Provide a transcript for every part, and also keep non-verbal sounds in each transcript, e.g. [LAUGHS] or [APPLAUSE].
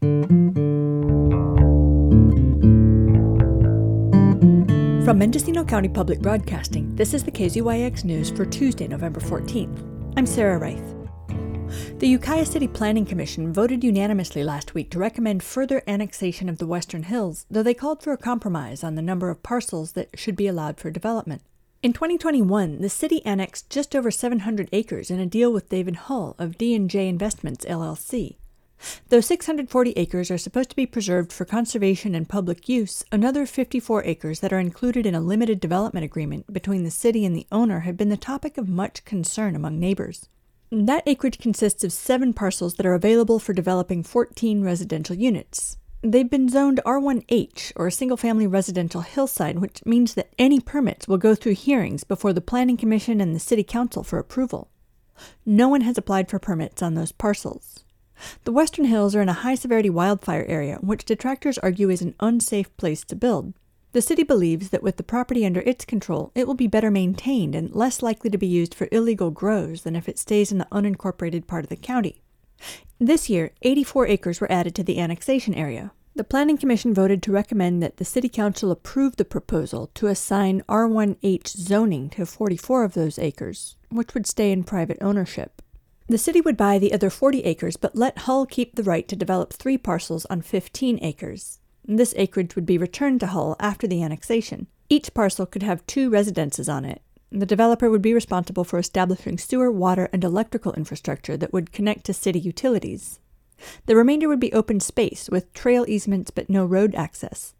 From Mendocino County Public Broadcasting, this is the KZYX News for Tuesday, November 14th. I'm Sarah Reith. The Ukiah City Planning Commission voted unanimously last week to recommend further annexation of the Western Hills, though they called for a compromise on the number of parcels that should be allowed for development. In 2021, the city annexed just over 700 acres in a deal with David Hull of D&J Investments LLC. Though 640 acres are supposed to be preserved for conservation and public use, another 54 acres that are included in a limited development agreement between the city and the owner have been the topic of much concern among neighbors. That acreage consists of seven parcels that are available for developing 14 residential units. They've been zoned R1H, or single family residential hillside, which means that any permits will go through hearings before the Planning Commission and the City Council for approval. No one has applied for permits on those parcels. The Western Hills are in a high severity wildfire area, which detractors argue is an unsafe place to build. The city believes that with the property under its control, it will be better maintained and less likely to be used for illegal grows than if it stays in the unincorporated part of the county. This year, 84 acres were added to the annexation area. The Planning Commission voted to recommend that the City Council approve the proposal to assign R1H zoning to 44 of those acres, which would stay in private ownership. The city would buy the other 40 acres but let Hull keep the right to develop three parcels on 15 acres. This acreage would be returned to Hull after the annexation. Each parcel could have two residences on it. The developer would be responsible for establishing sewer, water, and electrical infrastructure that would connect to city utilities. The remainder would be open space with trail easements but no road access.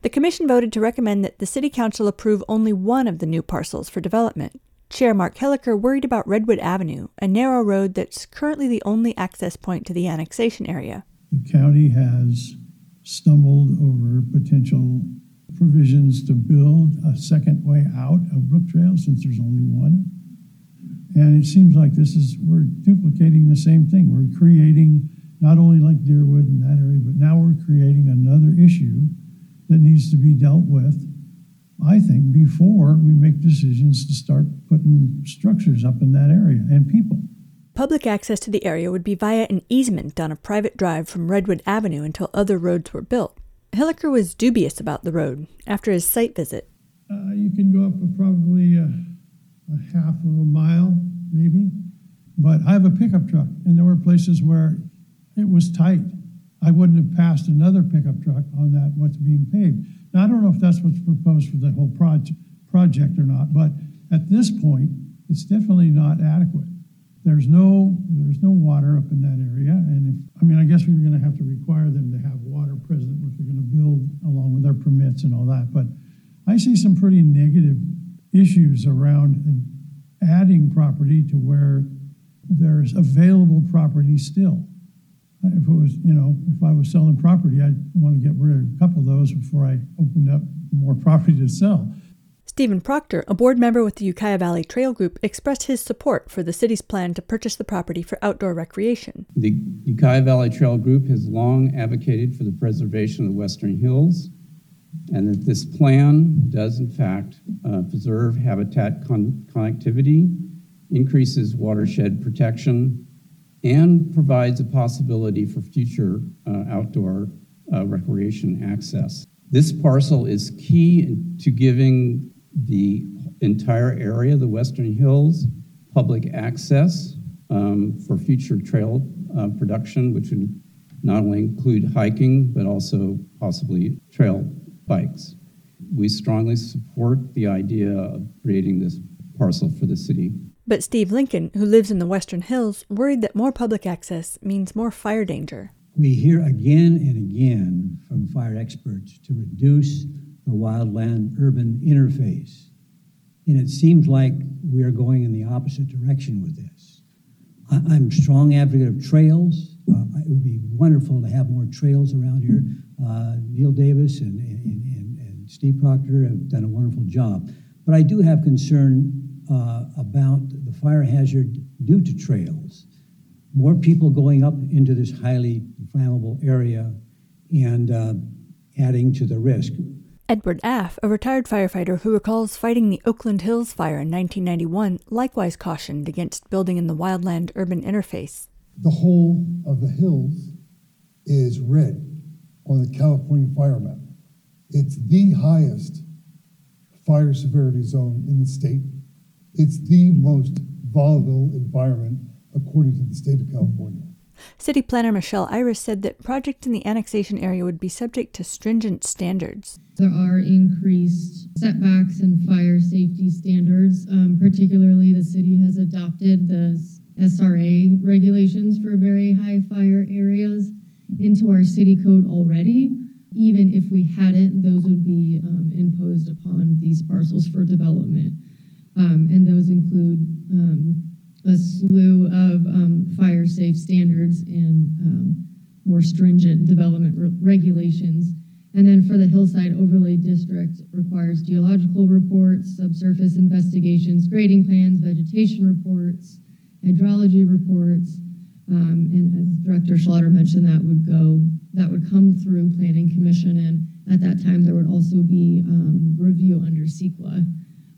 The Commission voted to recommend that the City Council approve only one of the new parcels for development. Chair Mark Hilliker worried about Redwood Avenue, a narrow road that's currently the only access point to the annexation area. The county has stumbled over potential provisions to build a second way out of Brooktrails since there's only one. And it seems like this is, we're duplicating the same thing. We're creating not only like Deerwood in that area, but now we're creating another issue that needs to be dealt with, I think, before we make decisions to start putting structures up in that area and people. Public access to the area would be via an easement on a private drive from Redwood Avenue until other roads were built. Hilliker was dubious about the road after his site visit. Uh, you can go up probably a, a half of a mile, maybe. But I have a pickup truck, and there were places where it was tight. I wouldn't have passed another pickup truck on that what's being paved. Now I don't know if that's what's proposed for the whole project project or not, but at this point, it's definitely not adequate. There's no there's no water up in that area, and if I mean, I guess we were going to have to require them to have water present if they're going to build along with their permits and all that. But I see some pretty negative issues around adding property to where there's available property still. If it was, you know, if I was selling property, I'd want to get rid of a couple of those before I opened up more [LAUGHS] property to sell. Stephen Proctor, a board member with the Ukiah Valley Trail Group, expressed his support for the city's plan to purchase the property for outdoor recreation. The Ukiah Valley Trail Group has long advocated for the preservation of the Western Hills, and that this plan does, in fact, uh, preserve habitat con- connectivity, increases watershed protection, and provides a possibility for future uh, outdoor uh, recreation access. This parcel is key to giving the entire area, the Western Hills, public access um, for future trail uh, production, which would not only include hiking, but also possibly trail bikes. We strongly support the idea of creating this parcel for the city. But Steve Lincoln, who lives in the Western Hills, worried that more public access means more fire danger. We hear again and again from fire experts to reduce the wildland urban interface. And it seems like we are going in the opposite direction with this. I, am a strong advocate of trails. Uh, it would be wonderful to have more trails around here. Uh, Neil Davis and, and, and, and, Steve Proctor have done a wonderful job. But I do have concern uh, about the fire hazard due to trails. More people going up into this highly flammable area and uh, adding to the risk. Edward Aff, a retired firefighter who recalls fighting the Oakland Hills fire in 1991, likewise cautioned against building in the wildland urban interface. The whole of the hills is red on the California fire map. It's the highest fire severity zone in the state. It's the most volatile environment according to the state of California. City Planner Michelle Irace said that projects in the annexation area would be subject to stringent standards. There are increased setbacks and fire safety standards. Um, particularly, the city has adopted the SRA regulations for very high fire areas into our city code already. Even if we hadn't, those would be um, imposed upon these parcels for development. Um, and those include um, a slew of um, fire safe standards and um, more stringent development re- regulations. And then for the Hillside Overlay District requires geological reports, subsurface investigations, grading plans, vegetation reports, hydrology reports. Um, and as Director Schlatter mentioned, that would go, that would come through Planning Commission. And at that time, there would also be um, review under CEQA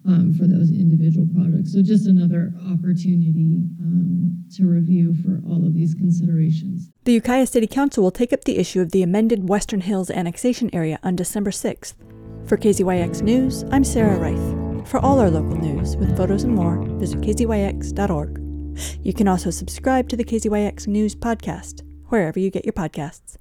um, for those individual projects. So just another opportunity um, to review for all of these considerations. The Ukiah City Council will take up the issue of the amended Western Hills annexation area on December 6th. For KZYX News, I'm Sarah Reith. For all our local news, with photos and more, visit kzyx.org. You can also subscribe to the KZYX News podcast, wherever you get your podcasts.